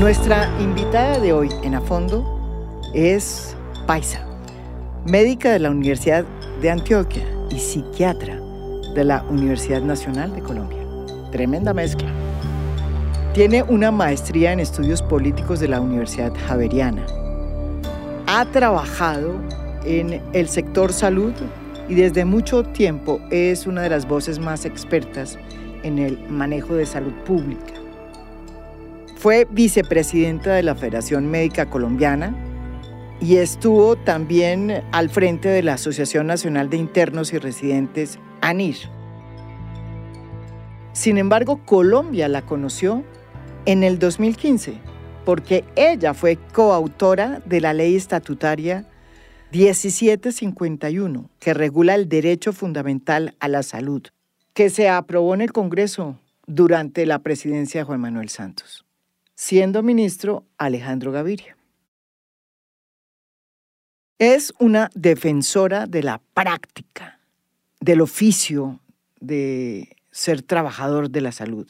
Nuestra invitada de hoy en A Fondo es Paisa, médica de la Universidad de Antioquia y psiquiatra de la Universidad Nacional de Colombia. Tremenda mezcla. Tiene una maestría en estudios políticos de la Universidad Javeriana. Ha trabajado en el sector salud y desde mucho tiempo es una de las voces más expertas en el manejo de salud pública. Fue vicepresidenta de la Federación Médica Colombiana y estuvo también al frente de la Asociación Nacional de Internos y Residentes, ANIR. Sin embargo, Colombia la conoció en el 2015 porque ella fue coautora de la ley estatutaria 1751, que regula el derecho fundamental a la salud, que se aprobó en el Congreso durante la presidencia de Juan Manuel Santos, siendo ministro Alejandro Gaviria. Es una defensora de la práctica, del oficio de ser trabajador de la salud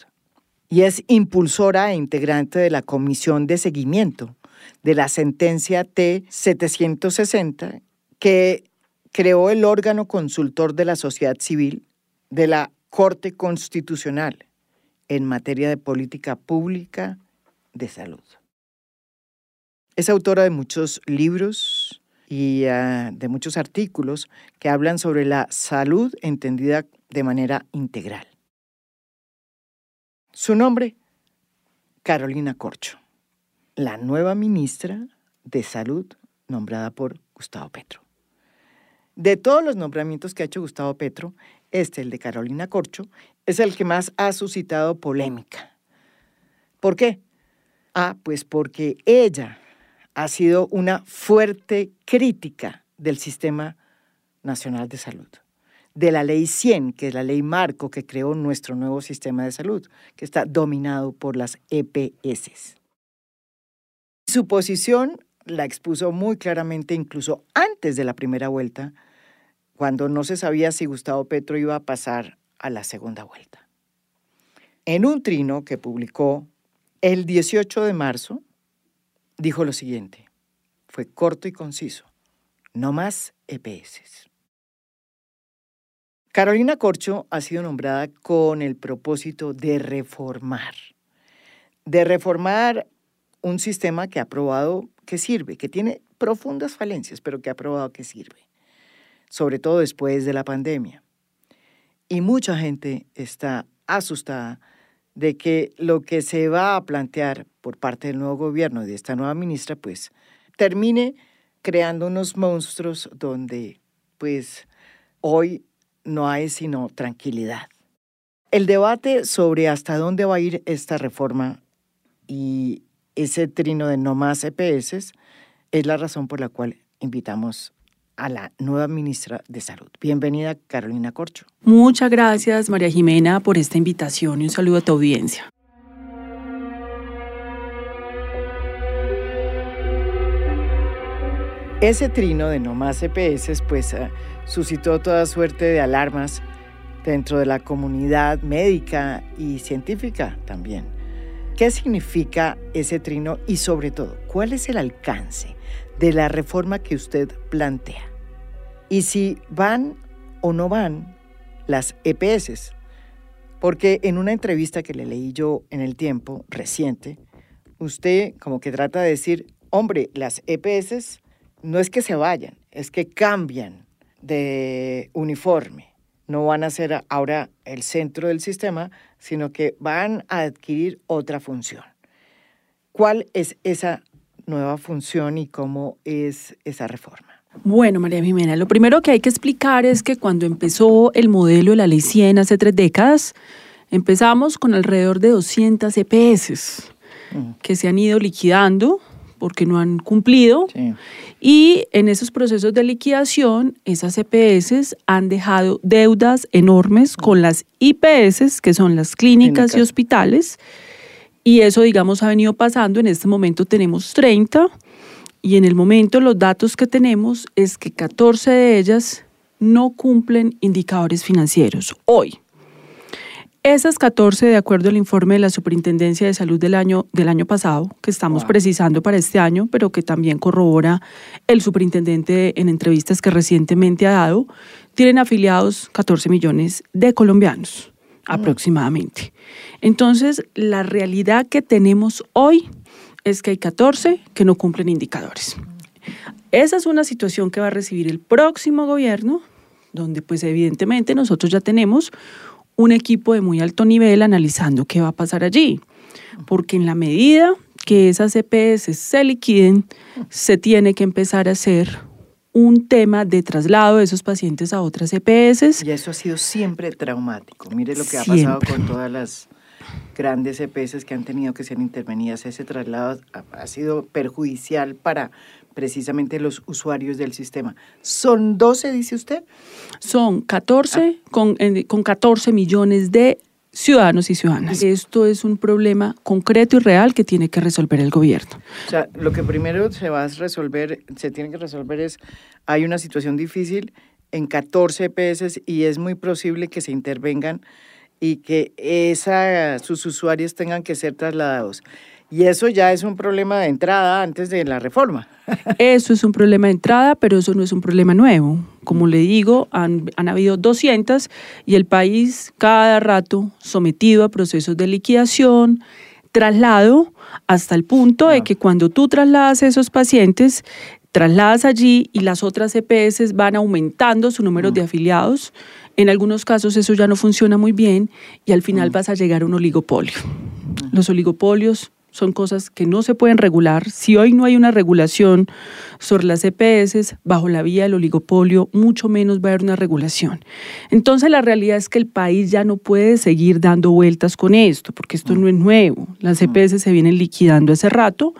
y es impulsora e integrante de la Comisión de Seguimiento de la sentencia T-760 que creó el órgano consultor de la sociedad civil de la Corte Constitucional en materia de política pública de salud. Es autora de muchos libros y ah, de muchos artículos que hablan sobre la salud entendida de manera integral. Su nombre, Carolina Corcho la nueva ministra de Salud nombrada por Gustavo Petro. De todos los nombramientos que ha hecho Gustavo Petro, este, el de Carolina Corcho, es el que más ha suscitado polémica. ¿Por qué? Ah, pues porque ella ha sido una fuerte crítica del Sistema Nacional de Salud, de la Ley 100, que es la ley marco que creó nuestro nuevo sistema de salud, que está dominado por las EPS. Su posición la expuso muy claramente incluso antes de la primera vuelta, cuando no se sabía si Gustavo Petro iba a pasar a la segunda vuelta. En un trino que publicó el 18 de marzo, dijo lo siguiente, fue corto y conciso, no más EPS. Carolina Corcho ha sido nombrada con el propósito de reformar, de reformar un sistema que ha probado que sirve, que tiene profundas falencias, pero que ha probado que sirve, sobre todo después de la pandemia. Y mucha gente está asustada de que lo que se va a plantear por parte del nuevo gobierno y de esta nueva ministra, pues termine creando unos monstruos donde, pues, hoy no hay sino tranquilidad. El debate sobre hasta dónde va a ir esta reforma y ese trino de no más EPS es la razón por la cual invitamos a la nueva ministra de Salud. Bienvenida, Carolina Corcho. Muchas gracias, María Jimena, por esta invitación y un saludo a tu audiencia. Ese trino de no más EPS pues eh, suscitó toda suerte de alarmas dentro de la comunidad médica y científica también. ¿Qué significa ese trino y sobre todo, cuál es el alcance de la reforma que usted plantea? Y si van o no van las EPS. Porque en una entrevista que le leí yo en el tiempo reciente, usted como que trata de decir, hombre, las EPS no es que se vayan, es que cambian de uniforme no van a ser ahora el centro del sistema, sino que van a adquirir otra función. ¿Cuál es esa nueva función y cómo es esa reforma? Bueno, María Jimena, lo primero que hay que explicar es que cuando empezó el modelo de la Ley 100 hace tres décadas, empezamos con alrededor de 200 EPS que se han ido liquidando porque no han cumplido. Y en esos procesos de liquidación, esas EPS han dejado deudas enormes con las IPS, que son las clínicas y hospitales. Y eso, digamos, ha venido pasando. En este momento tenemos 30 y en el momento los datos que tenemos es que 14 de ellas no cumplen indicadores financieros hoy. Esas 14, de acuerdo al informe de la Superintendencia de Salud del año, del año pasado, que estamos precisando para este año, pero que también corrobora el superintendente en entrevistas que recientemente ha dado, tienen afiliados 14 millones de colombianos aproximadamente. Entonces, la realidad que tenemos hoy es que hay 14 que no cumplen indicadores. Esa es una situación que va a recibir el próximo gobierno, donde pues evidentemente nosotros ya tenemos un equipo de muy alto nivel analizando qué va a pasar allí. Porque en la medida que esas EPS se liquiden, se tiene que empezar a hacer un tema de traslado de esos pacientes a otras EPS. Y eso ha sido siempre traumático. Mire lo que ha pasado con todas las grandes EPS que han tenido que ser intervenidas. Ese traslado ha sido perjudicial para precisamente los usuarios del sistema. ¿Son 12, dice usted? Son 14, con, con 14 millones de ciudadanos y ciudadanas. Esto es un problema concreto y real que tiene que resolver el gobierno. O sea, lo que primero se va a resolver, se tiene que resolver es, hay una situación difícil en 14 EPS y es muy posible que se intervengan y que esa, sus usuarios tengan que ser trasladados. Y eso ya es un problema de entrada antes de la reforma. Eso es un problema de entrada, pero eso no es un problema nuevo. Como le digo, han, han, habido 200 y el país cada rato sometido a procesos de liquidación, traslado, hasta el punto de que cuando tú trasladas a esos pacientes, trasladas allí y las otras EPS van aumentando su número de afiliados. En algunos casos eso ya no funciona muy bien y al final vas a llegar a un oligopolio. Los oligopolios son cosas que no se pueden regular. Si hoy no hay una regulación sobre las EPS bajo la vía del oligopolio, mucho menos va a haber una regulación. Entonces la realidad es que el país ya no puede seguir dando vueltas con esto, porque esto no es nuevo. Las EPS se vienen liquidando hace rato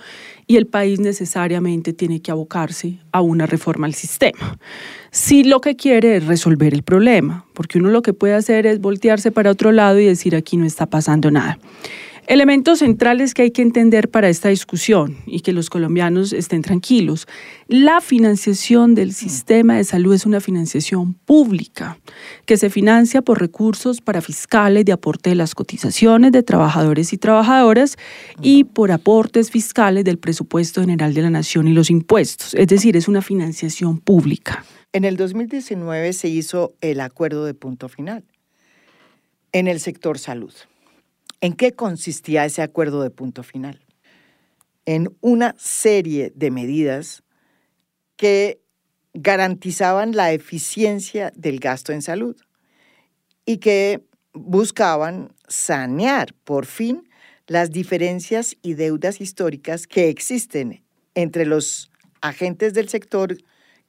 y el país necesariamente tiene que abocarse a una reforma al sistema. Si lo que quiere es resolver el problema, porque uno lo que puede hacer es voltearse para otro lado y decir aquí no está pasando nada. Elementos centrales que hay que entender para esta discusión y que los colombianos estén tranquilos. La financiación del sistema de salud es una financiación pública que se financia por recursos para fiscales de aporte de las cotizaciones de trabajadores y trabajadoras y por aportes fiscales del presupuesto general de la nación y los impuestos. Es decir, es una financiación pública. En el 2019 se hizo el acuerdo de punto final en el sector salud. ¿En qué consistía ese acuerdo de punto final? En una serie de medidas que garantizaban la eficiencia del gasto en salud y que buscaban sanear por fin las diferencias y deudas históricas que existen entre los agentes del sector,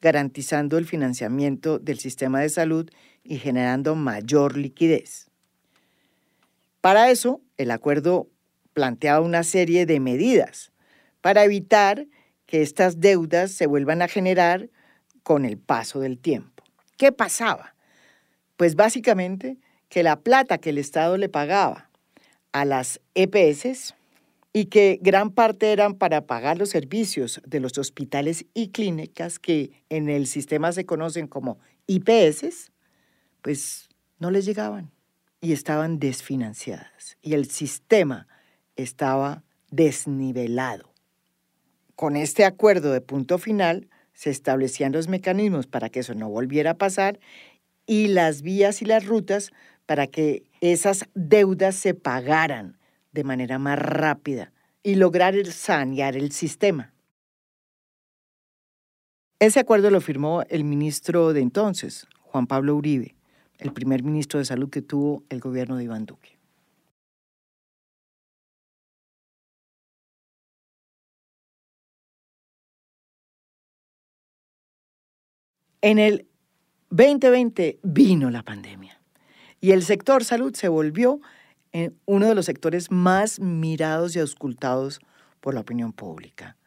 garantizando el financiamiento del sistema de salud y generando mayor liquidez. Para eso, el acuerdo planteaba una serie de medidas para evitar que estas deudas se vuelvan a generar con el paso del tiempo. ¿Qué pasaba? Pues básicamente que la plata que el Estado le pagaba a las EPS y que gran parte eran para pagar los servicios de los hospitales y clínicas que en el sistema se conocen como IPS, pues no les llegaban y estaban desfinanciadas y el sistema estaba desnivelado. Con este acuerdo de punto final se establecían los mecanismos para que eso no volviera a pasar y las vías y las rutas para que esas deudas se pagaran de manera más rápida y lograr sanear el sistema. Ese acuerdo lo firmó el ministro de entonces, Juan Pablo Uribe, el primer ministro de Salud que tuvo el gobierno de Iván Duque. En el 2020 vino la pandemia y el sector salud se volvió eh, uno de los sectores más mirados y auscultados por la opinión pública.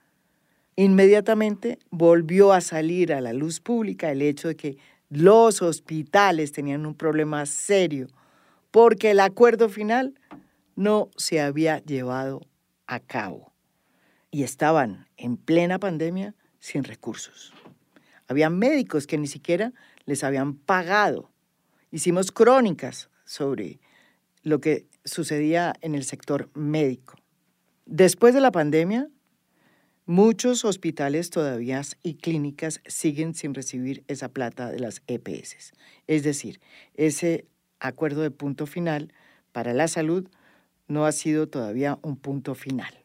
Inmediatamente volvió a salir a la luz pública el hecho de que los hospitales tenían un problema serio porque el acuerdo final no se había llevado a cabo y estaban en plena pandemia sin recursos. Había médicos que ni siquiera les habían pagado. Hicimos crónicas sobre lo que sucedía en el sector médico. Después de la pandemia, muchos hospitales todavía y clínicas siguen sin recibir esa plata de las EPS. Es decir, ese acuerdo de punto final para la salud no ha sido todavía un punto final.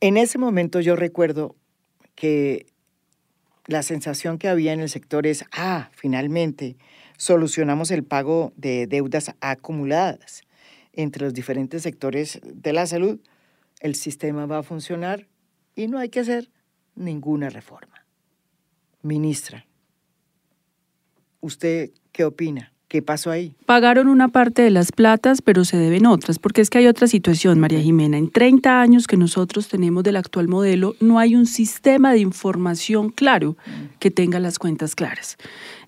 En ese momento yo recuerdo que la sensación que había en el sector es, ah, finalmente solucionamos el pago de deudas acumuladas entre los diferentes sectores de la salud, el sistema va a funcionar y no hay que hacer ninguna reforma. Ministra, ¿usted qué opina? ¿Qué pasó ahí? Pagaron una parte de las platas, pero se deben otras, porque es que hay otra situación, María Jimena. En 30 años que nosotros tenemos del actual modelo, no hay un sistema de información claro que tenga las cuentas claras.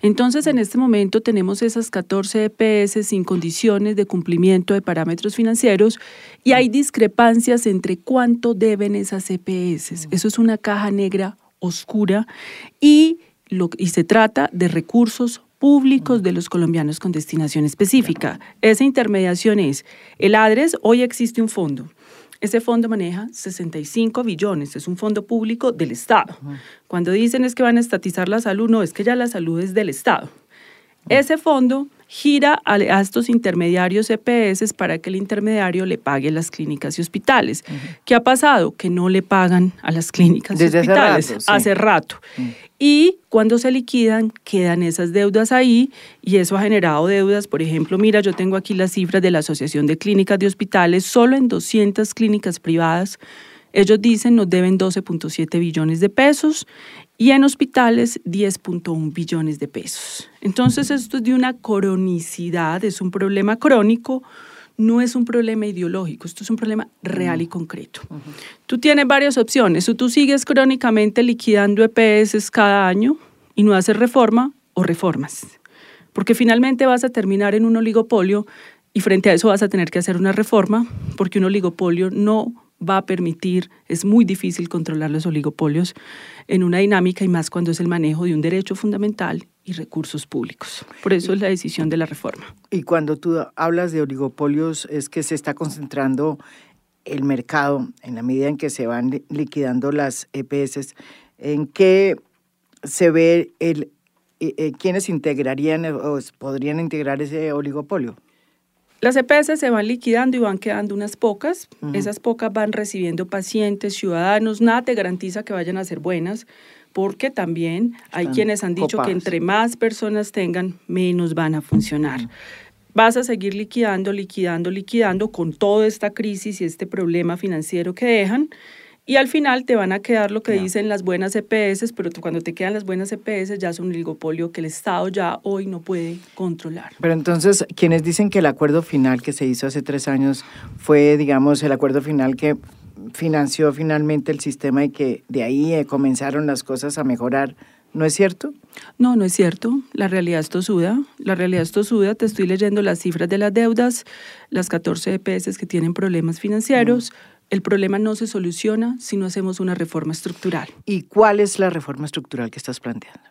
Entonces, en este momento tenemos esas 14 EPS sin condiciones de cumplimiento de parámetros financieros y hay discrepancias entre cuánto deben esas EPS. Eso es una caja negra oscura y, lo, y se trata de recursos públicos de los colombianos con destinación específica. Esa intermediación es, el ADRES, hoy existe un fondo. Ese fondo maneja 65 billones, es un fondo público del Estado. Cuando dicen es que van a estatizar la salud, no, es que ya la salud es del Estado. Ese fondo gira a, estos intermediarios EPS para que el intermediario le pague las clínicas y hospitales. ¿Qué ha pasado? Que no le pagan a las clínicas y hospitales hace rato. Y cuando se liquidan, quedan esas deudas ahí y eso ha generado deudas. Por ejemplo, mira, yo tengo aquí las cifras de la Asociación de Clínicas de Hospitales, solo en 200 clínicas privadas. Ellos dicen nos deben 12.7 billones de pesos y en hospitales 10.1 billones de pesos. Entonces esto es de una cronicidad, es un problema crónico, no es un problema ideológico, esto es un problema real y concreto. Tú tienes varias opciones, o tú sigues crónicamente liquidando EPS cada año y no haces reforma o reformas, porque finalmente vas a terminar en un oligopolio y frente a eso vas a tener que hacer una reforma, porque un oligopolio no va a permitir, es muy difícil controlar los oligopolios en una dinámica y más cuando es el manejo de un derecho fundamental y recursos públicos. Por eso es la decisión de la reforma. Y cuando tú hablas de oligopolios es que se está concentrando el mercado en la medida en que se van liquidando las EPS, ¿en qué se ve el, eh, eh, quiénes integrarían o podrían integrar ese oligopolio? Las EPS se van liquidando y van quedando unas pocas. Esas pocas van recibiendo pacientes, ciudadanos. Nada te garantiza que vayan a ser buenas, porque también hay quienes han dicho que entre más personas tengan, menos van a funcionar. Vas a seguir liquidando, liquidando, liquidando con toda esta crisis y este problema financiero que dejan y al final te van a quedar lo que dicen las buenas EPS, pero cuando te quedan las buenas EPS ya es un oligopolio que el Estado ya hoy no puede controlar. Pero entonces, quienes dicen que el acuerdo final que se hizo hace tres años fue, digamos, el acuerdo final que financió finalmente el sistema y que de ahí eh, comenzaron las cosas a mejorar, ¿no es cierto? No, no es cierto. La realidad es tosuda. La realidad es tosuda. Te estoy leyendo las cifras de las deudas, las 14 EPS que tienen problemas financieros. El problema no se soluciona si no hacemos una reforma estructural. ¿Y cuál es la reforma estructural que estás planteando?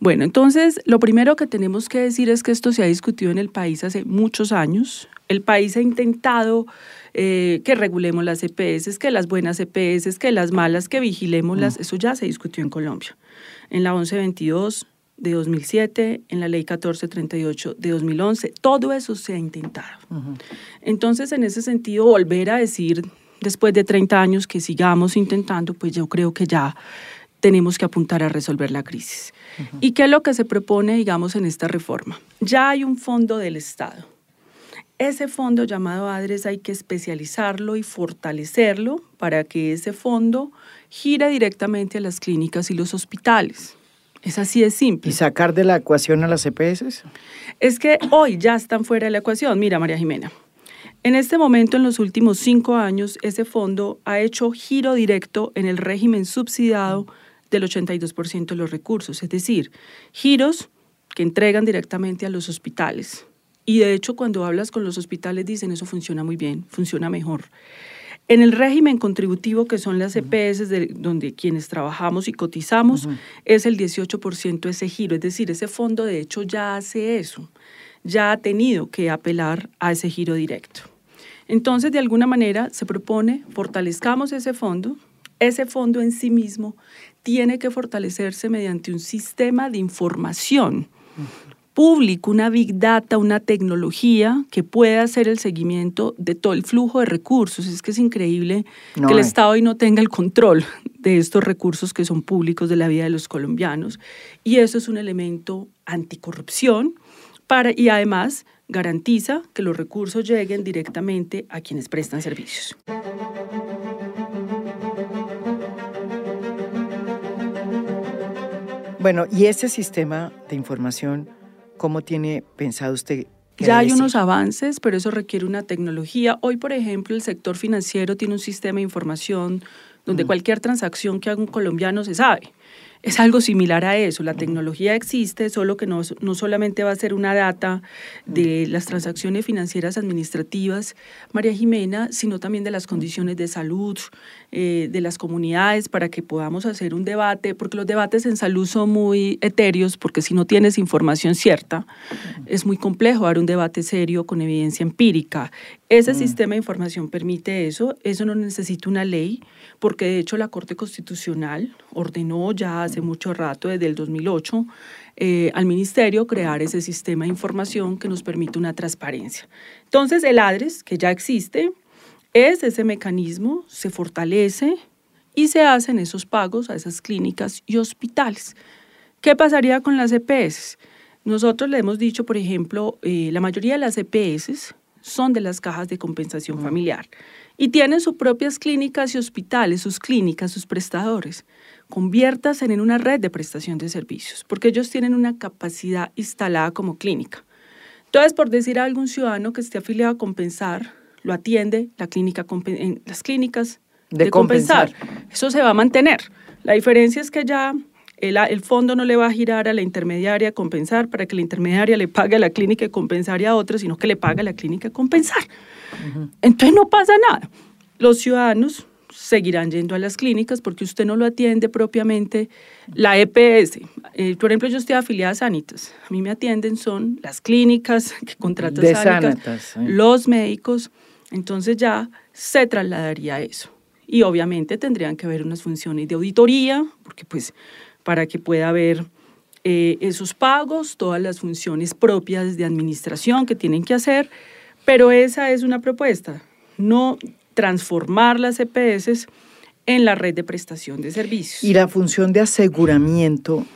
Bueno, entonces lo primero que tenemos que decir es que esto se ha discutido en el país hace muchos años. El país ha intentado eh, que regulemos las EPS, que las buenas EPS, que las malas, que vigilémoslas. Mm. Eso ya se discutió en Colombia. En la 1122 de 2007, en la ley 1438 de 2011, todo eso se ha intentado. Entonces, en ese sentido, volver a decir después de 30 años que sigamos intentando, pues yo creo que ya tenemos que apuntar a resolver la crisis. ¿Y qué es lo que se propone, digamos, en esta reforma? Ya hay un fondo del Estado. Ese fondo llamado ADRES hay que especializarlo y fortalecerlo para que ese fondo gire directamente a las clínicas y los hospitales. Es así de simple. ¿Y sacar de la ecuación a las EPS? Es que hoy ya están fuera de la ecuación. Mira, María Jimena, en este momento, en los últimos cinco años, ese fondo ha hecho giro directo en el régimen subsidiado del 82% de los recursos, es decir, giros que entregan directamente a los hospitales. Y de hecho, cuando hablas con los hospitales dicen eso funciona muy bien, funciona mejor. En el régimen contributivo, que son las EPS, de, donde quienes trabajamos y cotizamos, es el 18% ese giro, es decir, ese fondo de hecho ya hace eso. Ya ha tenido que apelar a ese giro directo. Entonces, de alguna manera, se propone fortalezcamos ese fondo. Ese fondo en sí mismo tiene que fortalecerse mediante un sistema de información público, una big data, una tecnología que pueda hacer el seguimiento de todo el flujo de recursos. Es que es increíble que el Estado hoy no tenga el control de estos recursos que son públicos de la vida de los colombianos. Y eso es un elemento anticorrupción para, y además garantiza que los recursos lleguen directamente a quienes prestan servicios. Bueno, y ese sistema de información ¿Cómo tiene pensado usted? Ya hay unos avances, pero eso requiere una tecnología. Hoy, por ejemplo, el sector financiero tiene un sistema de información donde mm. cualquier transacción que haga un colombiano se sabe es algo similar a eso. La tecnología existe, solo que no, no, solamente va a ser una data de las transacciones financieras administrativas, María Jimena, sino también de las condiciones de salud eh, de las comunidades para que podamos hacer un debate, porque los debates en salud son muy etéreos, porque si no tienes información cierta, es muy complejo dar un debate serio con evidencia empírica. Ese mm. sistema de información permite eso, eso no necesita una ley, porque de hecho la Corte Constitucional ordenó ya hace mucho rato, desde el 2008, eh, al Ministerio crear ese sistema de información que nos permite una transparencia. Entonces, el ADRES, que ya existe, es ese mecanismo, se fortalece y se hacen esos pagos a esas clínicas y hospitales. ¿Qué pasaría con las EPS? Nosotros le hemos dicho, por ejemplo, eh, la mayoría de las EPS son de las cajas de compensación familiar y tienen sus propias clínicas y hospitales, sus clínicas, sus prestadores. Conviértase en una red de prestación de servicios, porque ellos tienen una capacidad instalada como clínica. Entonces, por decir a algún ciudadano que esté afiliado a Compensar, lo atiende la clínica, en las clínicas de, compensar. Eso se va a mantener. La diferencia es que ya el, fondo no le va a girar a la intermediaria a compensar para que la intermediaria le pague a la clínica y compensar a otra, sino que le paga a la clínica a compensar. Entonces no pasa nada. Los ciudadanos seguirán yendo a las clínicas porque usted no lo atiende propiamente la EPS. Eh, por ejemplo, yo estoy afiliada a Sanitas. A mí me atienden son las clínicas que contratan Sanitas, los médicos. Entonces ya se trasladaría a eso. Y obviamente tendrían que haber unas funciones de auditoría, porque pues para que pueda haber eh, esos pagos, todas las funciones propias de administración que tienen que hacer, pero esa es una propuesta, no transformar las EPS en la red de prestación de servicios. ¿Y la función de aseguramiento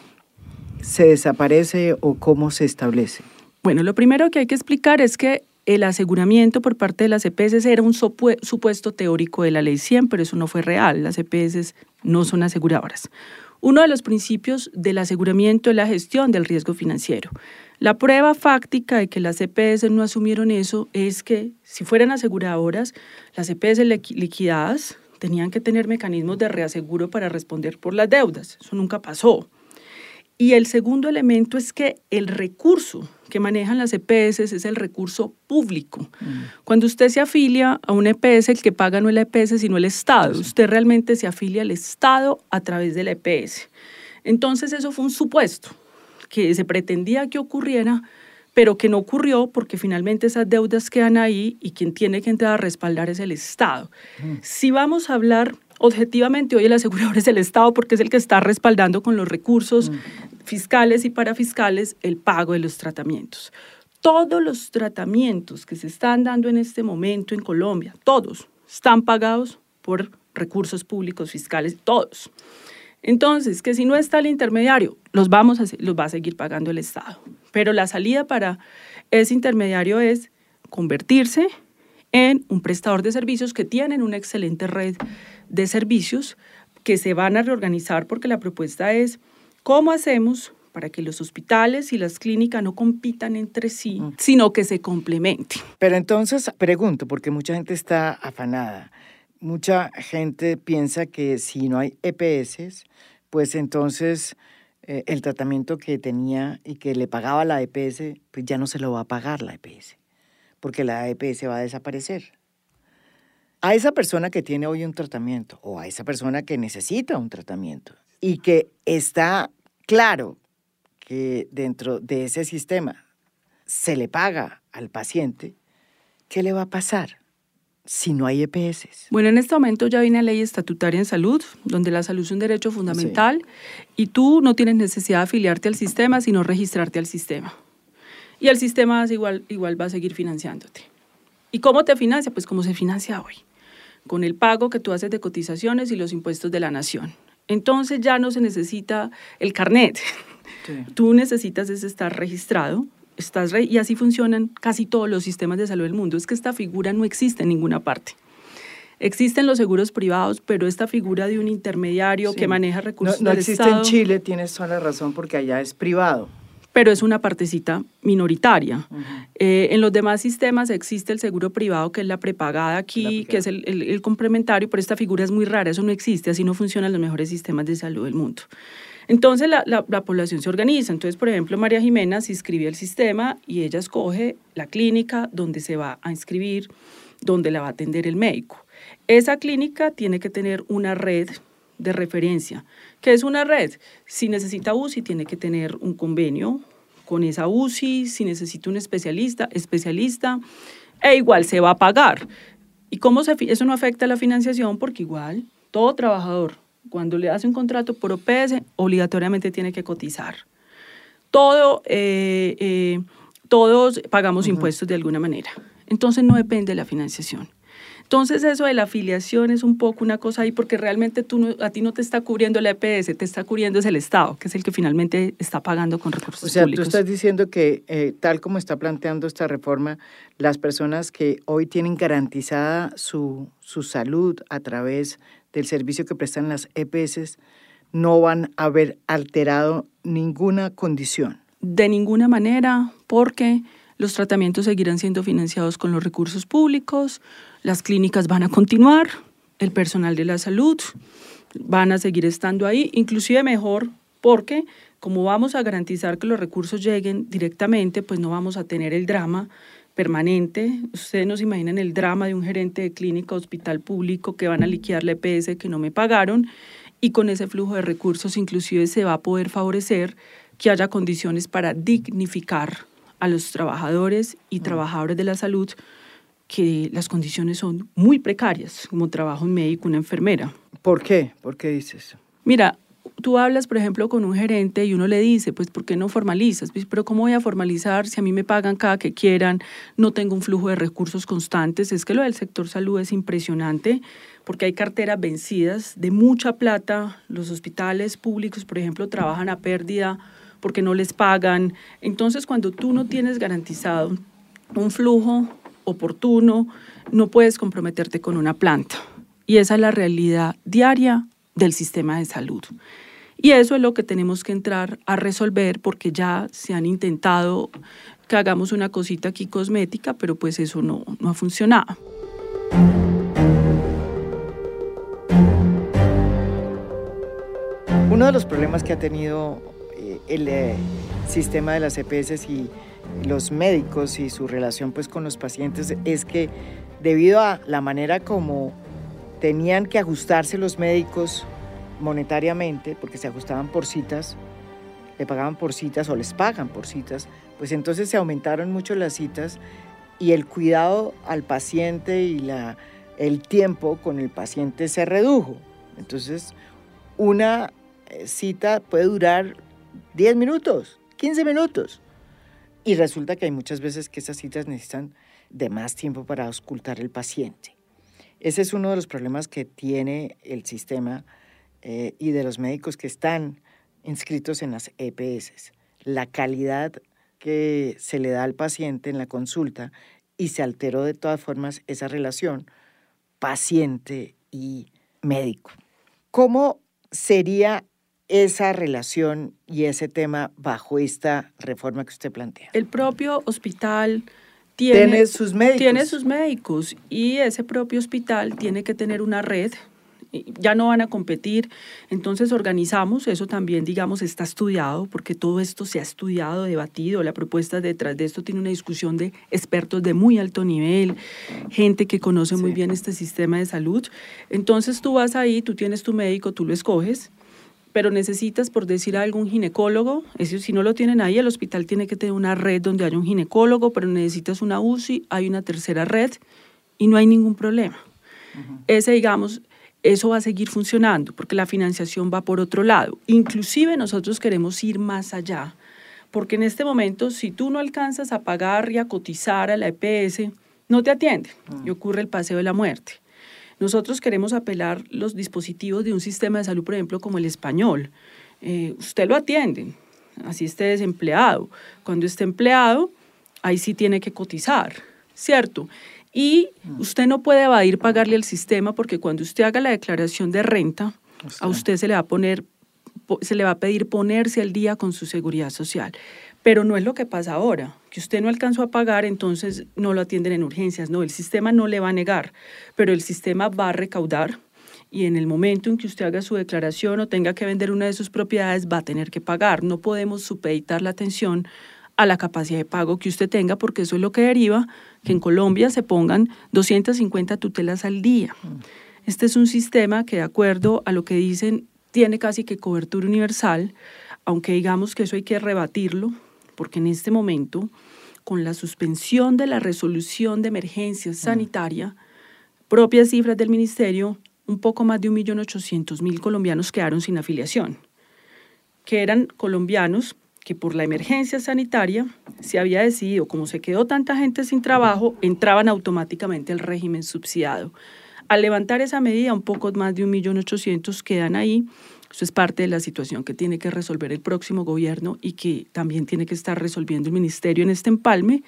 se desaparece o cómo se establece? Bueno, lo primero que hay que explicar es que el aseguramiento por parte de las EPS era un supuesto teórico de la ley 100, pero eso no fue real. Las EPS no son aseguradoras. Uno de los principios del aseguramiento es la gestión del riesgo financiero. La prueba fáctica de que las EPS no asumieron eso es que si fueran aseguradoras, las EPS liquidadas tenían que tener mecanismos de reaseguro para responder por las deudas. Eso nunca pasó. Y el segundo elemento es que el recurso que manejan las EPS es el recurso público. Mm. Cuando usted se afilia a una EPS, el que paga no es la EPS, sino el Estado. Usted realmente se afilia al Estado a través de la EPS. Entonces eso fue un supuesto que se pretendía que ocurriera, pero que no ocurrió porque finalmente esas deudas quedan ahí y quien tiene que entrar a respaldar es el Estado. Mm. Si vamos a hablar objetivamente, hoy el asegurador es el Estado porque es el que está respaldando con los recursos mm. fiscales y parafiscales el pago de los tratamientos. Todos los tratamientos que se están dando en este momento en Colombia, todos, están pagados por recursos públicos fiscales, todos. Entonces, que si no está el intermediario, los, vamos a, los va a seguir pagando el Estado. Pero la salida para ese intermediario es convertirse en un prestador de servicios que tienen una excelente red de servicios que se van a reorganizar porque la propuesta es cómo hacemos para que los hospitales y las clínicas no compitan entre sí, mm. sino que se complementen. Pero entonces pregunto, porque mucha gente está afanada mucha gente piensa que si no hay EPS, pues entonces eh, el tratamiento que tenía y que le pagaba la EPS, pues ya no se lo va a pagar la EPS, porque la EPS va a desaparecer. A esa persona que tiene hoy un tratamiento o a esa persona que necesita un tratamiento y que está claro que dentro de ese sistema se le paga al paciente, ¿qué le va a pasar si no hay EPS? Bueno, en este momento ya hay una ley estatutaria en salud, donde la salud es un derecho fundamental y tú no tienes necesidad de afiliarte al sistema, sino registrarte al sistema. Y el sistema igual, igual va a seguir financiándote. ¿Y cómo te financia? Pues como se financia hoy, con el pago que tú haces de cotizaciones y los impuestos de la nación. Entonces ya no se necesita el carnet. Tú necesitas es estar registrado, estás y así funcionan casi todos los sistemas de salud del mundo. Es que esta figura no existe en ninguna parte. Existen los seguros privados, pero esta figura de un intermediario que maneja recursos no, no existe en Chile, tienes toda la razón, porque allá es privado pero es una partecita minoritaria. Eh, en los demás sistemas existe el seguro privado, que es la prepagada aquí, que es el, complementario, pero esta figura es muy rara, eso no existe, así no funcionan los mejores sistemas de salud del mundo. Entonces la, la, población se organiza. Entonces, por ejemplo, María Jimena se inscribe al sistema y ella escoge la clínica donde se va a inscribir, donde la va a atender el médico. Esa clínica tiene que tener una red de referencia. ¿Qué es una red? Si necesita UCI, tiene que tener un convenio con esa UCI, si necesita un especialista, especialista, e igual se va a pagar. ¿Y cómo se, eso no afecta a la financiación? Porque igual todo trabajador, cuando le hace un contrato por OPS, obligatoriamente tiene que cotizar. Todo, eh, eh, todos pagamos impuestos de alguna manera. Entonces no depende de la financiación. Entonces eso de la afiliación es un poco una cosa ahí porque realmente tú a ti no te está cubriendo la EPS, te está cubriendo es el Estado, que es el que finalmente está pagando con recursos públicos. O sea, tú estás diciendo que eh, tal como está planteando esta reforma, las personas que hoy tienen garantizada su, su salud a través del servicio que prestan las EPS no van a haber alterado ninguna condición. De ninguna manera, porque los tratamientos seguirán siendo financiados con los recursos públicos, las clínicas van a continuar, el personal de la salud van a seguir estando ahí, inclusive mejor porque como vamos a garantizar que los recursos lleguen directamente, pues no vamos a tener el drama permanente. Ustedes no se imaginan el drama de un gerente de clínica, hospital público que van a liquidar la EPS que no me pagaron y con ese flujo de recursos inclusive se va a poder favorecer que haya condiciones para dignificar a los trabajadores y trabajadores de la salud que las condiciones son muy precarias, como trabajo un médico, una enfermera. ¿Por qué? ¿Por qué dices? Mira, tú hablas, por ejemplo, con un gerente y uno le dice, pues, ¿por qué no formalizas? Pues, pero ¿cómo voy a formalizar si a mí me pagan cada que quieran? No tengo un flujo de recursos constantes. Es que lo del sector salud es impresionante porque hay carteras vencidas de mucha plata. Los hospitales públicos, por ejemplo, trabajan a pérdida porque no les pagan. Entonces, cuando tú no tienes garantizado un flujo oportuno, no puedes comprometerte con una planta. Y esa es la realidad diaria del sistema de salud. Y eso es lo que tenemos que entrar a resolver porque ya se han intentado que hagamos una cosita aquí cosmética, pero pues eso no, no ha funcionado. Uno de los problemas que ha tenido el eh, sistema de las EPS y los médicos y su relación pues con los pacientes es que debido a la manera como tenían que ajustarse los médicos monetariamente, porque se ajustaban por citas, le pagaban por citas o les pagan por citas, pues entonces se aumentaron mucho las citas y el cuidado al paciente y la, el tiempo con el paciente se redujo. Entonces, una eh, cita puede durar 10 minutos, 15 minutos. Y resulta que hay muchas veces que esas citas necesitan de más tiempo para auscultar el paciente. Ese es uno de los problemas que tiene el sistema eh, y de los médicos que están inscritos en las EPS. La calidad que se le da al paciente en la consulta y se alteró de todas formas esa relación paciente y médico. ¿Cómo sería esa relación y ese tema bajo esta reforma que usted plantea? El propio hospital tiene, sus médicos. Tiene sus médicos y ese propio hospital tiene que tener una red ya no van a competir, entonces organizamos, eso también, digamos, está estudiado, porque todo esto se ha estudiado, debatido, la propuesta detrás de esto tiene una discusión de expertos de muy alto nivel, gente que conoce muy bien este sistema de salud. Entonces tú vas ahí, tú tienes tu médico, tú lo escoges, pero necesitas, por decir algún ginecólogo, eso si no lo tienen ahí, el hospital tiene que tener una red donde haya un ginecólogo, pero necesitas una UCI, hay una tercera red y no hay ningún problema. Ese, digamos, eso va a seguir funcionando porque la financiación va por otro lado. Inclusive nosotros queremos ir más allá, porque en este momento si tú no alcanzas a pagar y a cotizar a la EPS, no te atiende y ocurre el paseo de la muerte. Nosotros queremos apelar los dispositivos de un sistema de salud, por ejemplo, como el español. Eh, usted lo atiende, así esté desempleado. Cuando esté empleado, ahí sí tiene que cotizar, ¿cierto? Y usted no puede evadir pagarle al sistema porque cuando usted haga la declaración de renta, a usted se le va a poner se le va a pedir ponerse al día con su seguridad social. Pero no es lo que pasa ahora, que usted no alcanzó a pagar, entonces no lo atienden en urgencias. No, el sistema no le va a negar, pero el sistema va a recaudar y en el momento en que usted haga su declaración o tenga que vender una de sus propiedades, va a tener que pagar. No podemos supeditar la atención a la capacidad de pago que usted tenga, porque eso es lo que deriva que en Colombia se pongan 250 tutelas al día. Este es un sistema que, de acuerdo a lo que dicen, tiene casi que cobertura universal, aunque digamos que eso hay que rebatirlo, porque en este momento, con la suspensión de la resolución de emergencia mm. sanitaria, propias cifras del ministerio, un poco más de 1.800.000 colombianos quedaron sin afiliación, que eran colombianos que por la emergencia sanitaria se había decidido, como se quedó tanta gente sin trabajo, entraban automáticamente al régimen subsidiado. Al levantar esa medida, un poco más de 1.800.000 quedan ahí eso es parte de la situación que tiene que resolver el próximo gobierno y que también tiene que estar resolviendo el ministerio en este empalme.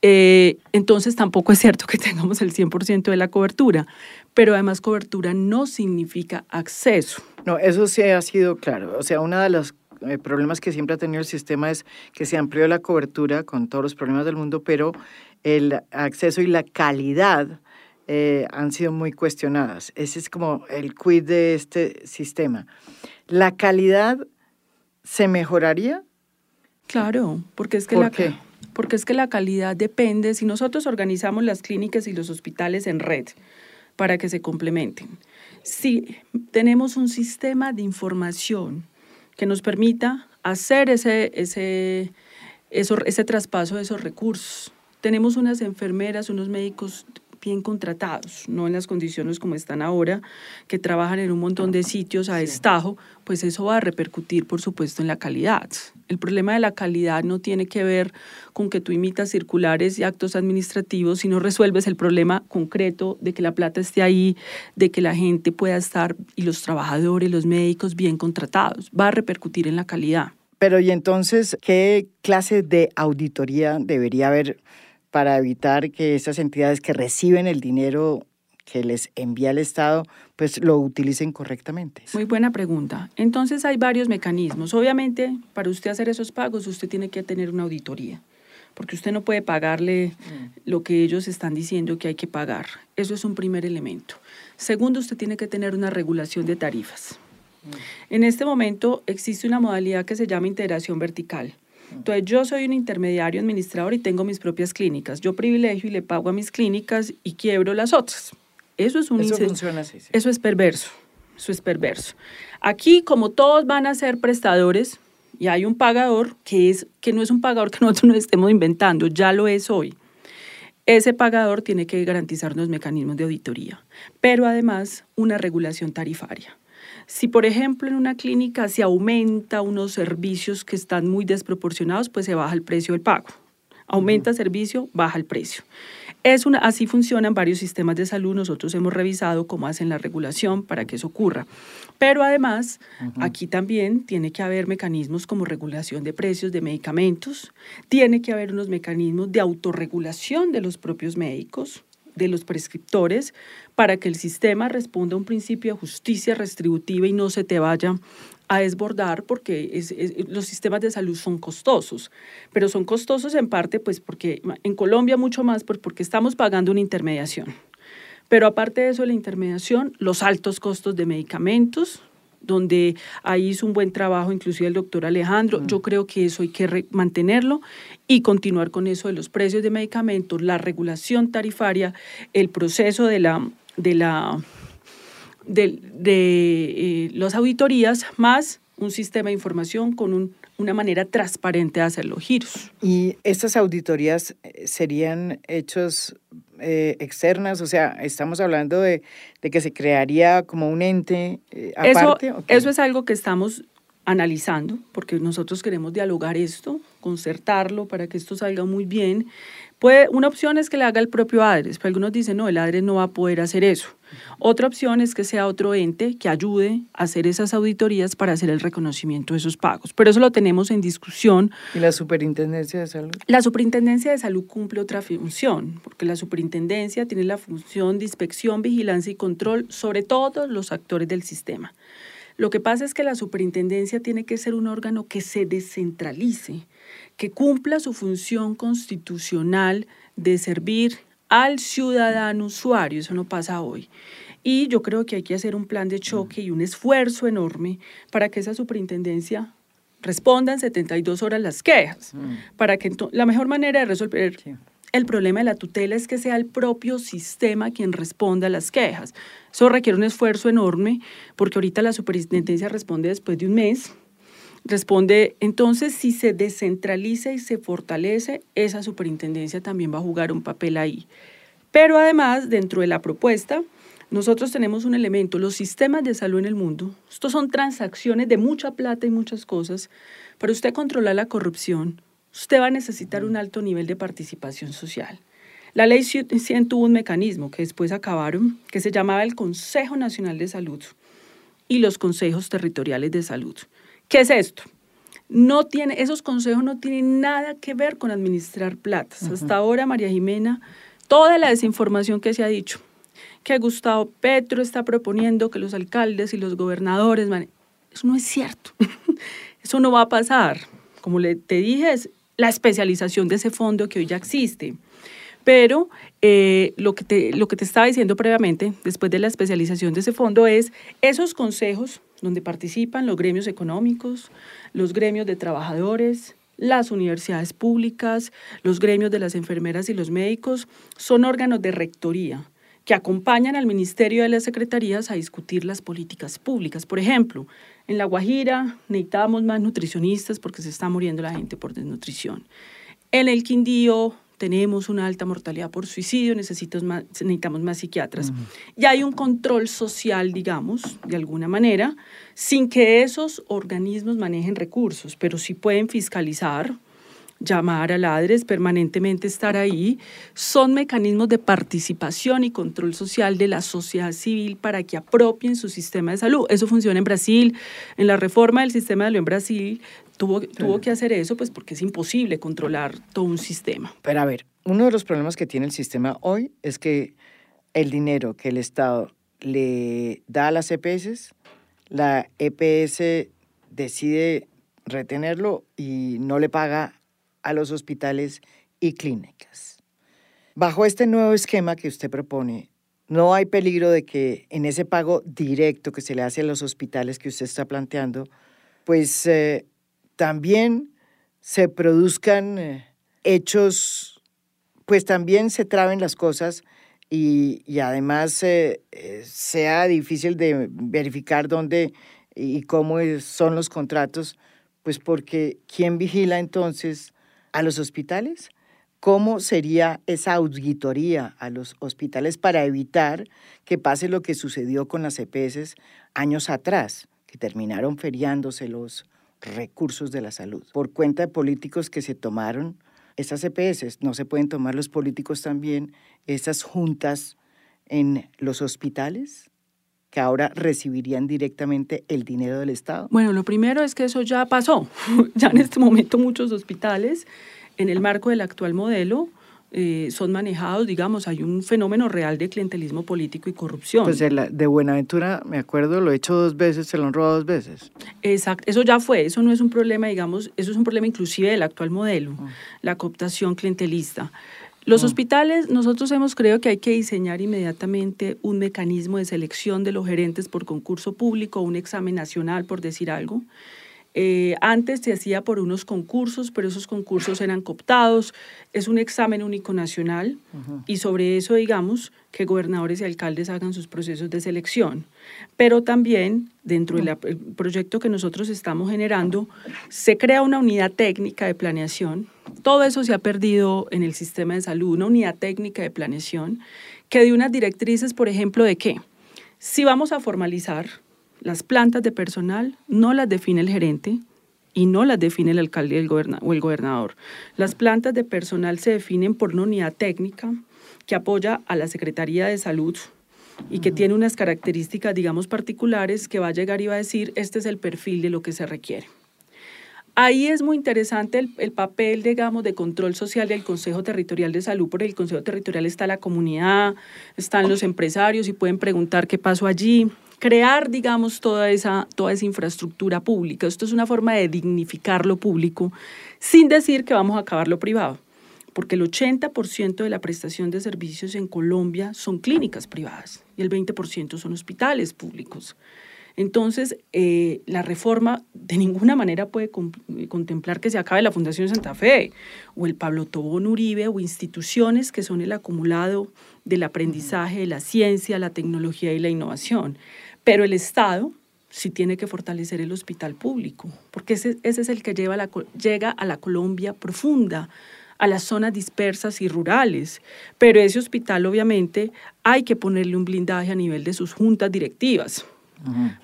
Eh, entonces tampoco es cierto que tengamos el 100% de la cobertura, pero además cobertura no significa acceso. No, eso sí ha sido claro. O sea, uno de los eh, problemas que siempre ha tenido el sistema es que se amplió la cobertura con todos los problemas del mundo, pero el acceso y la calidad eh, han sido muy cuestionadas. Ese es como el quid de este sistema. ¿La calidad se mejoraría? Claro, porque es que la, porque es que la calidad depende, si nosotros organizamos las clínicas y los hospitales en red para que se complementen, si tenemos un sistema de información que nos permita hacer ese, ese, ese traspaso de esos recursos, tenemos unas enfermeras, unos médicos bien contratados, no en las condiciones como están ahora, que trabajan en un montón de sitios a destajo, pues eso va a repercutir, por supuesto, en la calidad. El problema de la calidad no tiene que ver con que tú imitas circulares y actos administrativos, sino resuelves el problema concreto de que la plata esté ahí, de que la gente pueda estar y los trabajadores, los médicos bien contratados. Va a repercutir en la calidad. Pero y entonces, ¿qué clase de auditoría debería haber para evitar que esas entidades que reciben el dinero que les envía el Estado, pues lo utilicen correctamente? Muy buena pregunta. Entonces hay varios mecanismos. Obviamente, para usted hacer esos pagos, usted tiene que tener una auditoría, porque usted no puede pagarle mm. lo que ellos están diciendo que hay que pagar. Eso es un primer elemento. Segundo, usted tiene que tener una regulación de tarifas. Mm. En este momento existe una modalidad que se llama integración vertical. Entonces yo soy un intermediario administrador y tengo mis propias clínicas. Yo privilegio y le pago a mis clínicas y quiebro las otras. Eso es un Eso funciona así. Eso es perverso. Eso es perverso. Aquí, como todos van a ser prestadores y hay un pagador que, es, que no es un pagador que nosotros nos estemos inventando, ya lo es hoy. Ese pagador tiene que garantizar unos mecanismos de auditoría, pero además una regulación tarifaria. Si, por ejemplo, en una clínica se aumenta unos servicios que están muy desproporcionados, pues se baja el precio del pago. Aumenta el servicio, baja el precio. Es una, así funcionan varios sistemas de salud. Nosotros hemos revisado cómo hacen la regulación para que eso ocurra. Pero además, aquí también tiene que haber mecanismos como regulación de precios de medicamentos, tiene que haber unos mecanismos de autorregulación de los propios médicos, de los prescriptores para que el sistema responda a un principio de justicia restributiva y no se te vaya a desbordar porque los sistemas de salud son costosos, pero son costosos en parte pues porque en Colombia mucho más pues porque estamos pagando una intermediación. Pero aparte de eso, la intermediación, los altos costos de medicamentos, donde ahí hizo un buen trabajo, inclusive el doctor Alejandro. Mm. Yo creo que eso hay que mantenerlo y continuar con eso de los precios de medicamentos, la regulación tarifaria, el proceso de la, de la de, de eh, las auditorías más un sistema de información con una manera transparente de hacer los giros. ¿Y estas auditorías eh, serían hechos eh, externas? O sea, estamos hablando de, que se crearía como un ente aparte. Eso, eso es algo que estamos analizando, porque nosotros queremos dialogar esto, concertarlo para que esto salga muy bien. Puede, una opción es que le haga el propio ADRES, pero algunos dicen, no, el ADRES no va a poder hacer eso. Otra opción es que sea otro ente que ayude a hacer esas auditorías para hacer el reconocimiento de esos pagos. Pero eso lo tenemos en discusión. ¿Y la Superintendencia de Salud? La Superintendencia de Salud cumple otra función, porque la Superintendencia tiene la función de inspección, vigilancia y control sobre todos los actores del sistema. Lo que pasa es que la superintendencia tiene que ser un órgano que se descentralice, que cumpla su función constitucional de servir al ciudadano usuario. Eso no pasa hoy. Y yo creo que hay que hacer un plan de choque y un esfuerzo enorme para que esa superintendencia responda en 72 horas las quejas, mm. para que la mejor manera de resolver el problema de la tutela es que sea el propio sistema quien responda a las quejas. Eso requiere un esfuerzo enorme porque ahorita la superintendencia responde después de un mes. Responde, entonces, si se descentraliza y se fortalece, esa superintendencia también va a jugar un papel ahí. Pero además, dentro de la propuesta, nosotros tenemos un elemento, los sistemas de salud en el mundo, estos son transacciones de mucha plata y muchas cosas. Para usted controlar la corrupción, usted va a necesitar un alto nivel de participación social. La ley 100 tuvo un mecanismo que después acabaron, que se llamaba el Consejo Nacional de Salud y los consejos territoriales de salud. ¿Qué es esto? No tiene, esos consejos no tienen nada que ver con administrar platas. Hasta ahora, María Jimena, toda la desinformación que se ha dicho, que Gustavo Petro está proponiendo que los alcaldes y los gobernadores, eso no es cierto. eso no va a pasar. Como le, te dije, es la especialización de ese fondo que hoy ya existe. Pero eh, lo, que te, lo que te estaba diciendo previamente, después de la especialización de ese fondo, es esos consejos donde participan los gremios económicos, los gremios de trabajadores, las universidades públicas, los gremios de las enfermeras y los médicos, son órganos de rectoría que acompañan al Ministerio de las Secretarías a discutir las políticas públicas. Por ejemplo, en La Guajira necesitamos más nutricionistas porque se está muriendo la gente por desnutrición. En el Quindío tenemos una alta mortalidad por suicidio, necesitamos más, necesitamos más psiquiatras. Y hay un control social, digamos, de alguna manera, sin que esos organismos manejen recursos, pero sí pueden fiscalizar, llamar a ladres, permanentemente estar ahí, son mecanismos de participación y control social de la sociedad civil para que apropien su sistema de salud. Eso funciona en Brasil. En la reforma del sistema de salud en Brasil tuvo, tuvo que hacer eso pues porque es imposible controlar todo un sistema. Pero a ver, uno de los problemas que tiene el sistema hoy es que el dinero que el Estado le da a las EPS, la EPS decide retenerlo y no le paga a los hospitales y clínicas. Bajo este nuevo esquema que usted propone, no hay peligro de que en ese pago directo que se le hace a los hospitales que usted está planteando, pues eh, también se produzcan eh, hechos, pues también se traben las cosas y, además eh, sea difícil de verificar dónde y cómo son los contratos, pues porque ¿quién vigila entonces a los hospitales? ¿Cómo sería esa auditoría a los hospitales para evitar que pase lo que sucedió con las EPS años atrás, que terminaron feriándose los recursos de la salud por cuenta de políticos que se tomaron esas EPS? ¿No se pueden tomar los políticos también esas juntas en los hospitales? que ahora recibirían directamente el dinero del Estado? Bueno, lo primero es que eso ya pasó. ya en este momento muchos hospitales, en el marco del actual modelo, eh, son manejados, digamos, hay un fenómeno real de clientelismo político y corrupción. Pues de, de Buenaventura, me acuerdo, lo he hecho dos veces, se lo han robado dos veces. Exacto, eso ya fue, eso no es un problema, digamos, eso es un problema inclusive del actual modelo, ah. la cooptación clientelista. Los mm. hospitales, nosotros hemos creído que hay que diseñar inmediatamente un mecanismo de selección de los gerentes por concurso público, un examen nacional, por decir algo. Eh, antes se hacía por unos concursos, pero esos concursos eran cooptados. Es un examen único nacional y sobre eso, digamos, que gobernadores y alcaldes hagan sus procesos de selección. Pero también, dentro del proyecto que nosotros estamos generando, se crea una unidad técnica de planeación. Todo eso se ha perdido en el sistema de salud, una unidad técnica de planeación que dio unas directrices, por ejemplo, de qué. Si vamos a formalizar las plantas de personal no las define el gerente y no las define el alcalde o el gobernador. Las plantas de personal se definen por una unidad técnica que apoya a la Secretaría de Salud y que tiene unas características, digamos, particulares que va a llegar y va a decir, este es el perfil de lo que se requiere. Ahí es muy interesante el, el, papel, digamos, de control social del Consejo Territorial de Salud, porque el Consejo Territorial está la comunidad, están los empresarios y pueden preguntar qué pasó allí crear, digamos, toda esa, toda esa infraestructura pública. Esto es una forma de dignificar lo público sin decir que vamos a acabar lo privado, porque el 80% de la prestación de servicios en Colombia son clínicas privadas y el 20% son hospitales públicos. Entonces, eh, la reforma de ninguna manera puede contemplar que se acabe la Fundación Santa Fe o el Pablo Tobón Uribe o instituciones que son el acumulado del aprendizaje de la ciencia, la tecnología y la innovación. Pero el Estado sí tiene que fortalecer el hospital público, porque ese, ese es el que lleva la, llega a la Colombia profunda, a las zonas dispersas y rurales. Pero ese hospital obviamente hay que ponerle un blindaje a nivel de sus juntas directivas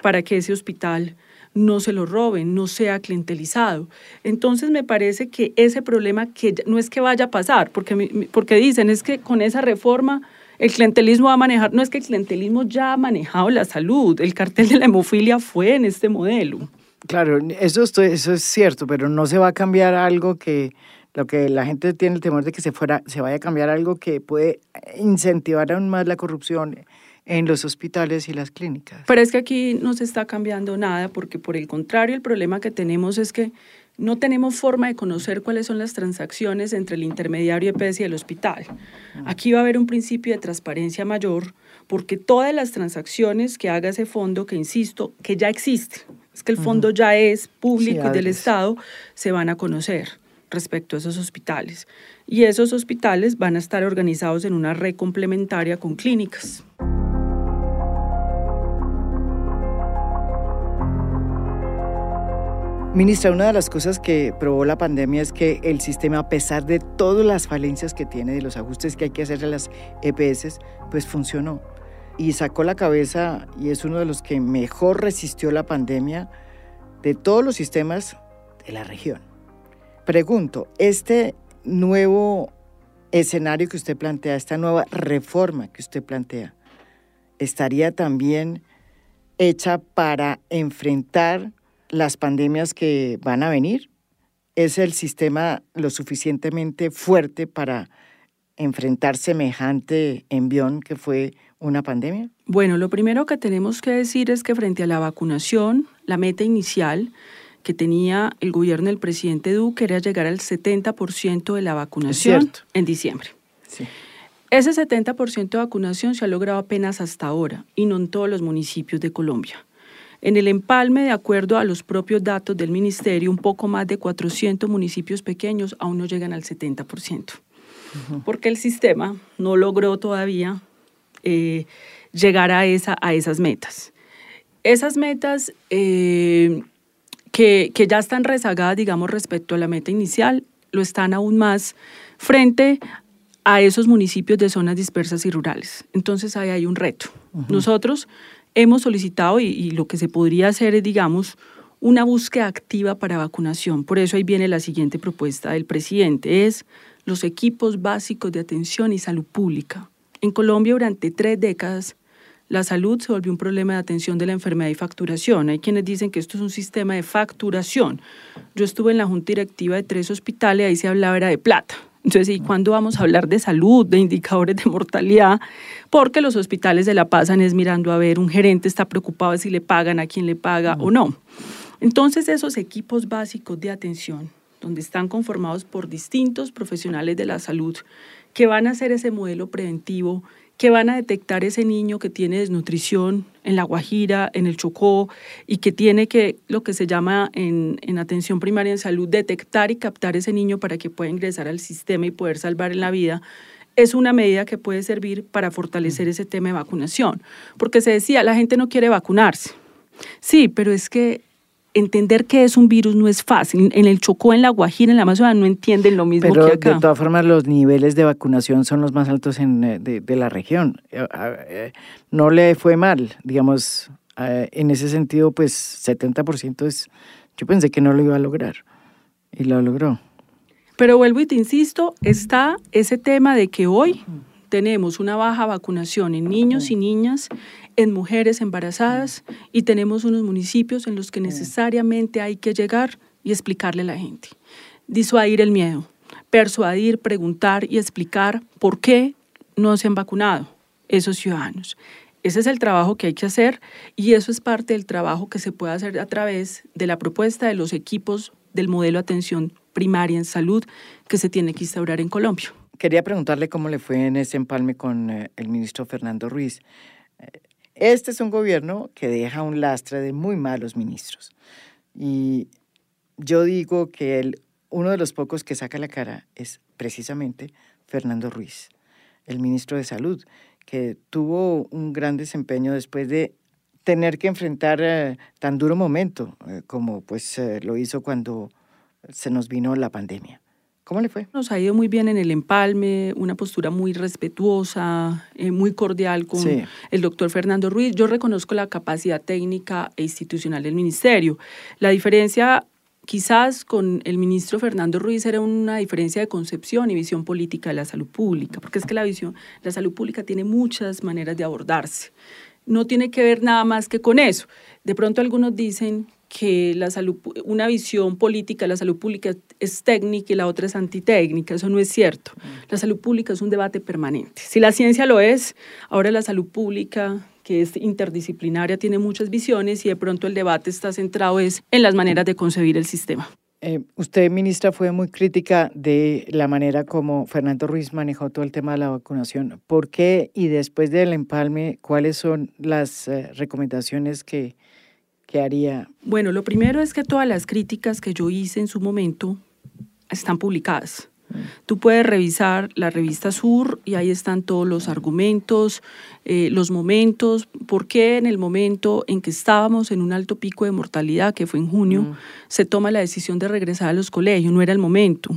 para que ese hospital no se lo roben, no sea clientelizado. Entonces me parece que ese problema que no es que vaya a pasar, porque, porque dicen es que con esa reforma el clientelismo va a manejar, no es que el clientelismo ya ha manejado la salud, el cartel de la hemofilia fue en este modelo. Claro, eso, eso es cierto, pero no se va a cambiar algo que lo que la gente tiene el temor de que se fuera se vaya a cambiar algo que puede incentivar aún más la corrupción en los hospitales y las clínicas. Pero es que aquí no se está cambiando nada porque por el contrario el problema que tenemos es que no tenemos forma de conocer cuáles son las transacciones entre el intermediario EPS y el hospital. Aquí va a haber un principio de transparencia mayor porque todas las transacciones que haga ese fondo, que insisto, que ya existe, es que el fondo ya es público del Estado, se van a conocer respecto a esos hospitales. Y esos hospitales van a estar organizados en una red complementaria con clínicas. Ministra, una de las cosas que probó la pandemia es que el sistema, a pesar de todas las falencias que tiene, de los ajustes que hay que hacer a las EPS, pues funcionó. Y sacó la cabeza y es uno de los que mejor resistió la pandemia de todos los sistemas de la región. Pregunto, este nuevo escenario que usted plantea, esta nueva reforma que usted plantea, ¿estaría también hecha para enfrentar las pandemias que van a venir? ¿Es el sistema lo suficientemente fuerte para enfrentar semejante envión que fue una pandemia? Bueno, lo primero que tenemos que decir es que frente a la vacunación, la meta inicial que tenía el gobierno del presidente Duque era llegar al 70% de la vacunación en diciembre. Ese 70% de vacunación se ha logrado apenas hasta ahora y no en todos los municipios de Colombia. En el empalme, de acuerdo a los propios datos del ministerio, un poco más de 400 municipios pequeños aún no llegan al 70%, porque el sistema no logró todavía eh, llegar a, esa, a esas metas. Esas metas eh, que, que ya están rezagadas, digamos, respecto a la meta inicial, lo están aún más frente a esos municipios de zonas dispersas y rurales. Entonces ahí hay un reto. Nosotros hemos solicitado y, lo que se podría hacer es, digamos, una búsqueda activa para vacunación. Por eso ahí viene la siguiente propuesta del presidente, es los equipos básicos de atención y salud pública. En Colombia durante tres décadas la salud se volvió un problema de atención de la enfermedad y facturación. Hay quienes dicen que esto es un sistema de facturación. Yo estuve en la junta directiva de tres hospitales, ahí se hablaba de plata. Entonces, ¿y cuándo vamos a hablar de salud, de indicadores de mortalidad? Porque los hospitales se la pasan es mirando a ver, un gerente está preocupado de si le pagan, a quién le paga o no. Entonces, esos equipos básicos de atención, donde están conformados por distintos profesionales de la salud, que van a hacer ese modelo preventivo que van a detectar ese niño que tiene desnutrición en La Guajira, en el Chocó, y que tiene que, lo que se llama en, en atención primaria en salud, detectar y captar ese niño para que pueda ingresar al sistema y poder salvar en la vida es una medida que puede servir para fortalecer ese tema de vacunación. Porque se decía, la gente no quiere vacunarse. Sí, pero es que entender qué es un virus no es fácil. En el Chocó, en la Guajira, en la Amazonas no entienden lo mismo que acá. De todas formas, los niveles de vacunación son los más altos en, eh, de, la región. Eh, eh, no le fue mal, digamos, en ese sentido, pues 70% es, yo pensé que no lo iba a lograr y lo logró. Pero vuelvo y te insisto, está ese tema de que hoy tenemos una baja vacunación en niños y niñas, en mujeres embarazadas y tenemos unos municipios en los que necesariamente hay que llegar y explicarle a la gente. Disuadir el miedo, persuadir, preguntar y explicar por qué no se han vacunado esos ciudadanos. Ese es el trabajo que hay que hacer y eso es parte del trabajo que se puede hacer a través de la propuesta de los equipos del modelo de atención primaria en salud que se tiene que instaurar en Colombia. Quería preguntarle cómo le fue en ese empalme con eh, el ministro Fernando Ruiz. Eh, este es un gobierno que deja un lastre de muy malos ministros. Y yo digo que el, uno de los pocos que saca la cara es precisamente Fernando Ruiz, el ministro de Salud, que tuvo un gran desempeño después de tener que enfrentar eh, tan duro momento como pues lo hizo cuando se nos vino la pandemia. ¿Cómo le fue? Nos ha ido muy bien en el empalme, una postura muy respetuosa, eh, muy cordial con el doctor Fernando Ruiz. Yo reconozco la capacidad técnica e institucional del ministerio. La diferencia quizás con el ministro Fernando Ruiz era una diferencia de concepción y visión política de la salud pública, porque es que la visión, la salud pública tiene muchas maneras de abordarse. No tiene que ver nada más que con eso. De pronto algunos dicen que la salud, una visión política de la salud pública es técnica y la otra es antitécnica. Eso no es cierto. La salud pública es un debate permanente. Si la ciencia lo es, ahora la salud pública que es interdisciplinaria, tiene muchas visiones y de pronto el debate está centrado es en las maneras de concebir el sistema. Eh, usted, ministra, fue muy crítica de la manera como Fernando Ruiz manejó todo el tema de la vacunación. ¿Por qué y después del empalme, cuáles son las eh, recomendaciones que, ¿Qué haría? Bueno, lo primero es que todas las críticas que yo hice en su momento están publicadas. Mm. Tú puedes revisar la revista Sur y ahí están todos los argumentos, eh, los momentos, por qué en el momento en que estábamos en un alto pico de mortalidad, que fue en junio, mm. se toma la decisión de regresar a los colegios, no era el momento.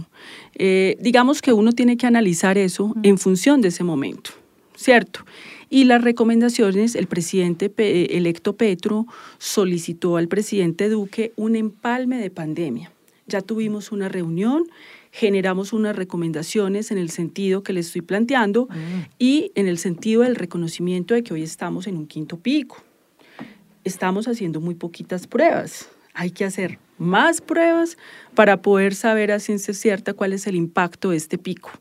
Eh, digamos que uno tiene que analizar eso mm. en función de ese momento, ¿cierto? Y las recomendaciones, el presidente electo Petro solicitó al presidente Duque un empalme de pandemia. Ya tuvimos una reunión, generamos unas recomendaciones en el sentido que le estoy planteando mm. y en el sentido del reconocimiento de que hoy estamos en un quinto pico. Estamos haciendo muy poquitas pruebas. Hay que hacer más pruebas para poder saber a ciencia cierta cuál es el impacto de este pico.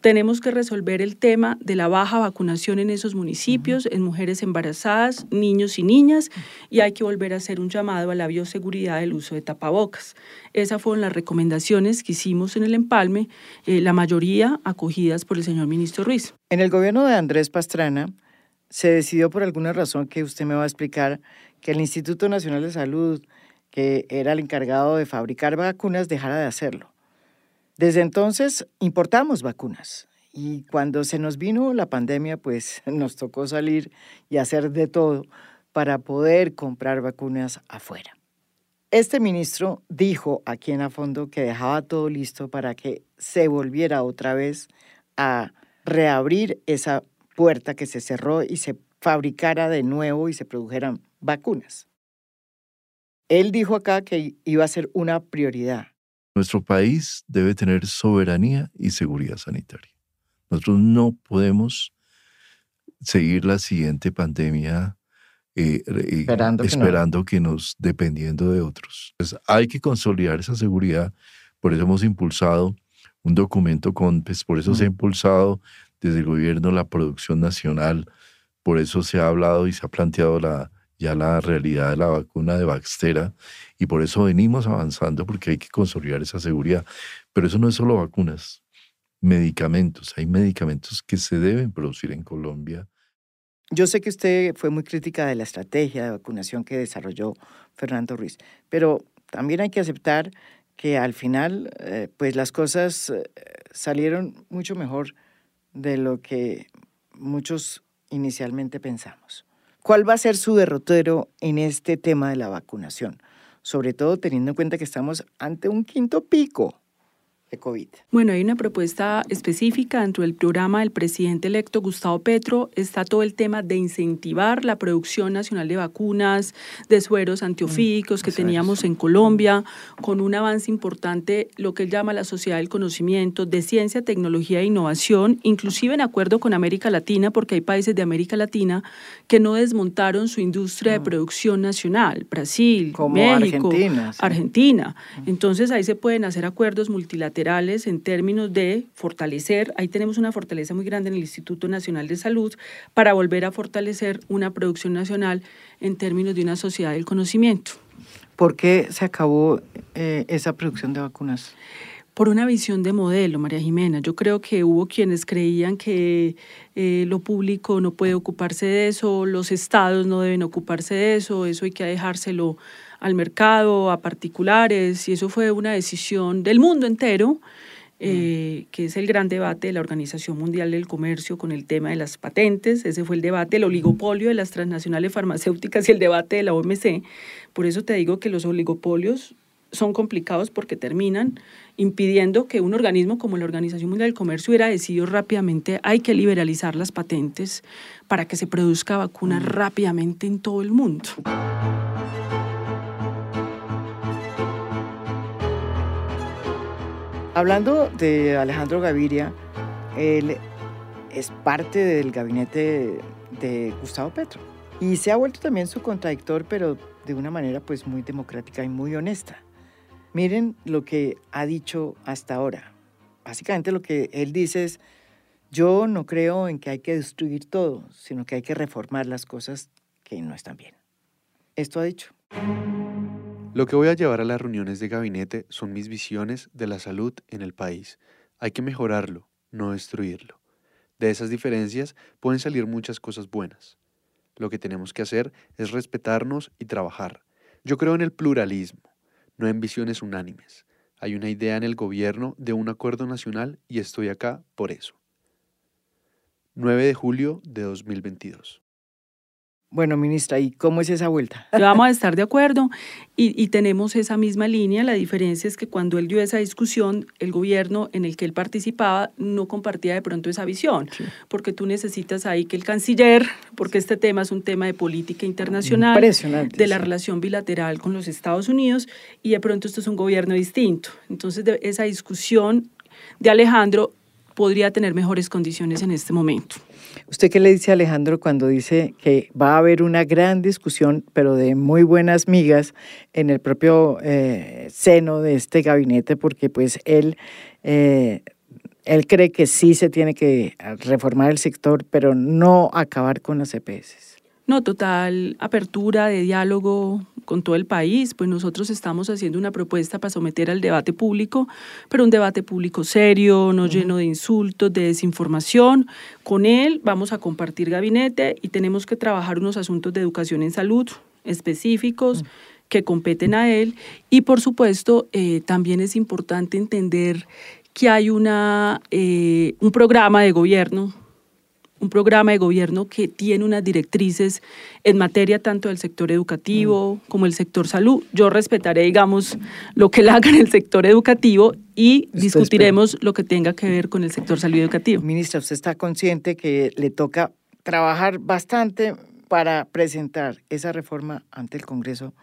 Tenemos que resolver el tema de la baja vacunación en esos municipios, en mujeres embarazadas, niños y niñas, y hay que volver a hacer un llamado a la bioseguridad del uso de tapabocas. Esas fueron las recomendaciones que hicimos en el empalme, eh, la mayoría acogidas por el señor ministro Ruiz. En el gobierno de Andrés Pastrana se decidió por alguna razón que usted me va a explicar que el Instituto Nacional de Salud, que era el encargado de fabricar vacunas, dejara de hacerlo. Desde entonces importamos vacunas y cuando se nos vino la pandemia, pues nos tocó salir y hacer de todo para poder comprar vacunas afuera. Este ministro dijo aquí en a fondo que dejaba todo listo para que se volviera otra vez a reabrir esa puerta que se cerró y se fabricara de nuevo y se produjeran vacunas. Él dijo acá que iba a ser una prioridad. Nuestro país debe tener soberanía y seguridad sanitaria. Nosotros no podemos seguir la siguiente pandemia eh, eh, esperando, que, nos, dependiendo de otros. hay que consolidar esa seguridad. Por eso hemos impulsado un documento con, pues, por eso se ha impulsado desde el gobierno la producción nacional, por eso se ha hablado y se ha planteado la, ya la realidad de la vacuna de Baxtera y por eso venimos avanzando porque hay que consolidar esa seguridad. Pero eso no es solo vacunas. medicamentos. Hay medicamentos que se deben producir en Colombia. Yo sé que usted fue muy crítica de la estrategia de vacunación que desarrolló Fernando Ruiz, pero también hay que aceptar que al final, eh, pues las cosas eh, salieron mucho mejor de lo que muchos inicialmente pensamos. ¿Cuál va a ser su derrotero en este tema de la vacunación? Sobre todo teniendo en cuenta que estamos ante un quinto pico COVID. Bueno, hay una propuesta específica dentro del programa del presidente electo Gustavo Petro. Está todo el tema de incentivar la producción nacional de vacunas, de sueros antiofídicos que teníamos en Colombia, con un avance importante, lo que él llama la sociedad del conocimiento, de ciencia, tecnología e innovación, inclusive en acuerdo con América Latina, porque hay países de América Latina que no desmontaron su industria de producción nacional, Brasil, México, Argentina. Argentina. Entonces ahí se pueden hacer acuerdos multilaterales en términos de fortalecer, ahí tenemos una fortaleza muy grande en el Instituto Nacional de Salud para volver a fortalecer una producción nacional en términos de una sociedad del conocimiento. ¿Por qué se acabó eh, esa producción de vacunas? por una visión de modelo, María Jimena. Yo creo que hubo quienes creían que eh, lo público no puede ocuparse de eso, los estados no deben ocuparse de eso, eso hay que dejárselo al mercado, a particulares, y eso fue una decisión del mundo entero, eh, que es el gran debate de la Organización Mundial del Comercio con el tema de las patentes, ese fue el debate, el oligopolio de las transnacionales farmacéuticas y el debate de la OMC. Por eso te digo que los oligopolios son complicados porque terminan impidiendo que un organismo como la Organización Mundial del Comercio hubiera decidido rápidamente hay que liberalizar las patentes para que se produzca vacuna rápidamente en todo el mundo. Hablando de Alejandro Gaviria, él es parte del gabinete de, Gustavo Petro y se ha vuelto también su contradictor, pero de una manera pues muy democrática y muy honesta. Miren lo que ha dicho hasta ahora. Básicamente lo que él dice es, yo no creo en que hay que destruir todo, sino que hay que reformar las cosas que no están bien. Esto ha dicho. Lo que voy a llevar a las reuniones de gabinete son mis visiones de la salud en el país. Hay que mejorarlo, no destruirlo. De esas diferencias pueden salir muchas cosas buenas. Lo que tenemos que hacer es respetarnos y trabajar. Yo creo en el pluralismo, no en visiones unánimes. Hay una idea en el gobierno de un acuerdo nacional y estoy acá por eso. 9 de julio de 2022. Bueno, ministra, ¿y cómo es esa vuelta? Vamos a estar de acuerdo y, tenemos esa misma línea. La diferencia es que cuando él dio esa discusión, el gobierno en el que él participaba no compartía de pronto esa visión, porque tú necesitas ahí que el canciller, porque este tema es un tema de política internacional, de la relación bilateral con los Estados Unidos, y de pronto esto es un gobierno distinto. Entonces, esa discusión de Alejandro podría tener mejores condiciones en este momento. ¿Usted qué le dice a Alejandro cuando dice que va a haber una gran discusión, pero de muy buenas migas, en el propio eh, seno de este gabinete? Porque pues él, eh, él cree que sí se tiene que reformar el sector, pero no acabar con las EPS. No, total apertura de diálogo con todo el país, pues nosotros estamos haciendo una propuesta para someter al debate público, pero un debate público serio, no lleno de insultos, de desinformación. Con él vamos a compartir gabinete y tenemos que trabajar unos asuntos de educación en salud específicos que competen a él. Y por supuesto eh, también es importante entender que hay una, eh, un programa de gobierno un programa de gobierno que tiene unas directrices en materia tanto del sector educativo mm. como el sector salud. Yo respetaré, digamos, lo que él haga en el sector educativo y discutiremos lo que tenga que ver con el sector salud educativo. Ministra, usted está consciente que le toca trabajar bastante para presentar esa reforma ante el Congreso,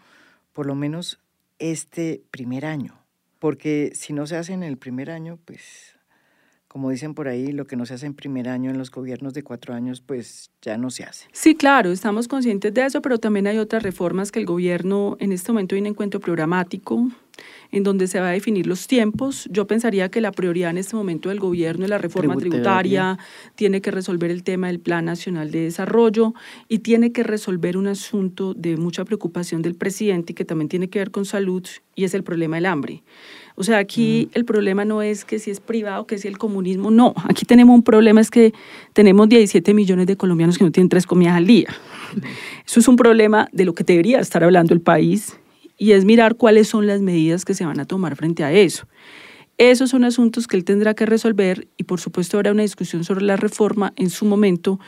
por lo menos este primer año, porque si no se hace en el primer año, pues como dicen por ahí, lo que no se hace en primer año en los gobiernos de cuatro años, pues ya no se hace. Sí, claro, estamos conscientes de eso, pero también hay otras reformas que el gobierno en este momento hay un encuentro programático en donde se va a definir los tiempos. Yo pensaría que la prioridad en este momento del gobierno es la reforma tributaria, tiene que resolver el tema del Plan Nacional de Desarrollo y tiene que resolver un asunto de mucha preocupación del presidente y que también tiene que ver con salud y es el problema del hambre. O sea, aquí el problema no es que si es privado, que si el comunismo, no. Aquí tenemos un problema, es que tenemos 17 millones de colombianos que no tienen tres comidas al día. Eso es un problema de lo que debería estar hablando el país y es mirar cuáles son las medidas que se van a tomar frente a eso. Esos son asuntos que él tendrá que resolver y por supuesto habrá una discusión sobre la reforma en su momento,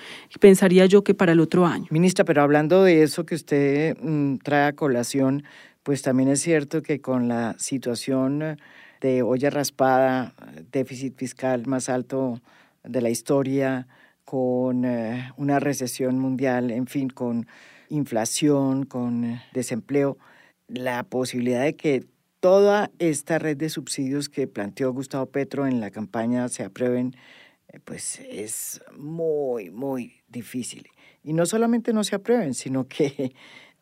pensaría yo que para el otro año. Ministra, pero hablando de eso que usted mm, trae a colación, pues también es cierto que con la situación de olla raspada, déficit fiscal más alto de la historia, con eh, una recesión mundial, en fin, con inflación, con desempleo, la posibilidad de que toda esta red de subsidios que planteó Gustavo Petro en la campaña se aprueben, eh, pues es muy, muy difícil. Y no solamente no se aprueben, sino que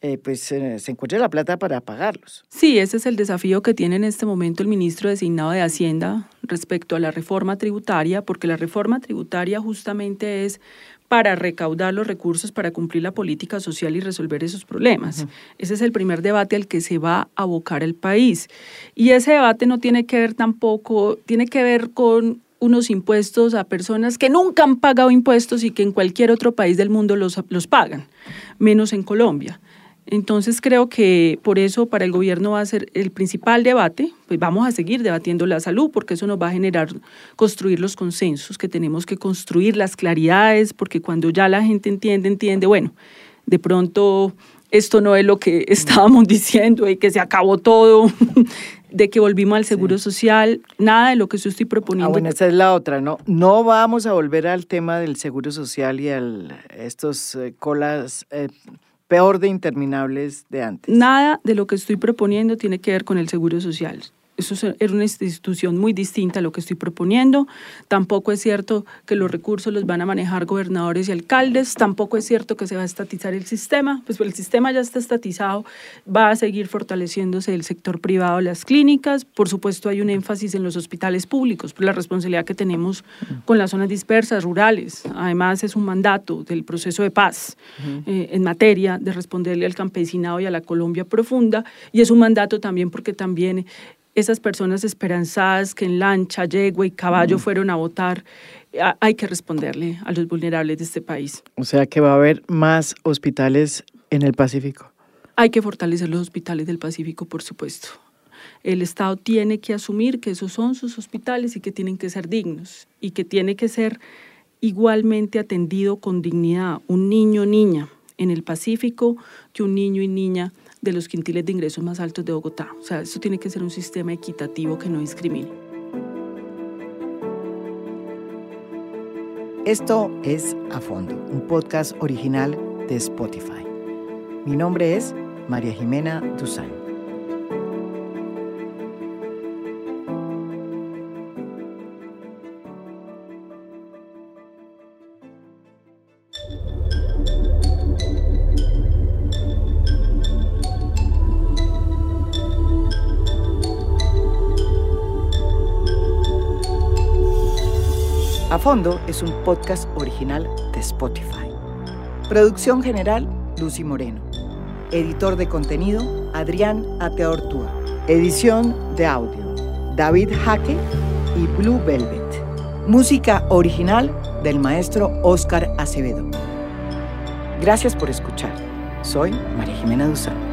eh, pues se encuentre la plata para pagarlos. Sí, ese es el desafío que tiene en este momento el ministro designado de Hacienda respecto a la reforma tributaria, porque la reforma tributaria justamente es para recaudar los recursos para cumplir la política social y resolver esos problemas. Ese es el primer debate al que se va a abocar el país. Y ese debate no tiene que ver tampoco, tiene que ver con unos impuestos a personas que nunca han pagado impuestos y que en cualquier otro país del mundo los, los pagan, menos en Colombia. Entonces creo que por eso para el gobierno va a ser el principal debate, pues vamos a seguir debatiendo la salud porque eso nos va a generar construir los consensos que tenemos que construir, las claridades, porque cuando ya la gente entiende, entiende, bueno, de pronto esto no es lo que estábamos diciendo y que se acabó todo, de que volvimos al seguro social, nada de lo que yo estoy proponiendo. Ah, bueno, esa es la otra, ¿no? No vamos a volver al tema del seguro social y a estos eh, colas... Eh, peor de interminables de antes. Nada de lo que estoy proponiendo tiene que ver con el seguro social. Eso es una institución muy distinta a lo que estoy proponiendo. Tampoco es cierto que los recursos los van a manejar gobernadores y alcaldes. Tampoco es cierto que se va a estatizar el sistema. Pues el sistema ya está estatizado. Va a seguir fortaleciéndose el sector privado, las clínicas. Por supuesto, hay un énfasis en los hospitales públicos por la responsabilidad que tenemos con las zonas dispersas, rurales. Además, es un mandato del proceso de paz eh, en materia de responderle al campesinado y a la Colombia profunda. Y es un mandato también porque también esas personas esperanzadas que en lancha, yegua y caballo mm. fueron a votar, hay que responderle a los vulnerables de este país. O sea que va a haber más hospitales en el Pacífico. Hay que fortalecer los hospitales del Pacífico, por supuesto. El Estado tiene que asumir que esos son sus hospitales y que tienen que ser dignos y que tiene que ser igualmente atendido con dignidad un niño o niña en el Pacífico que un niño y niña de los quintiles de ingresos más altos de Bogotá. O sea, eso tiene que ser un sistema equitativo que no discrimine. Esto es A Fondo, un podcast original de Spotify. Mi nombre es María Jimena Duzán. Fondo es un podcast original de Spotify. Producción general, Lucy Moreno. Editor de contenido, Adrián Ateortúa. Edición de audio, David Jaque y Blue Velvet. Música original del maestro Oscar Acevedo. Gracias por escuchar. Soy María Jimena Duzán.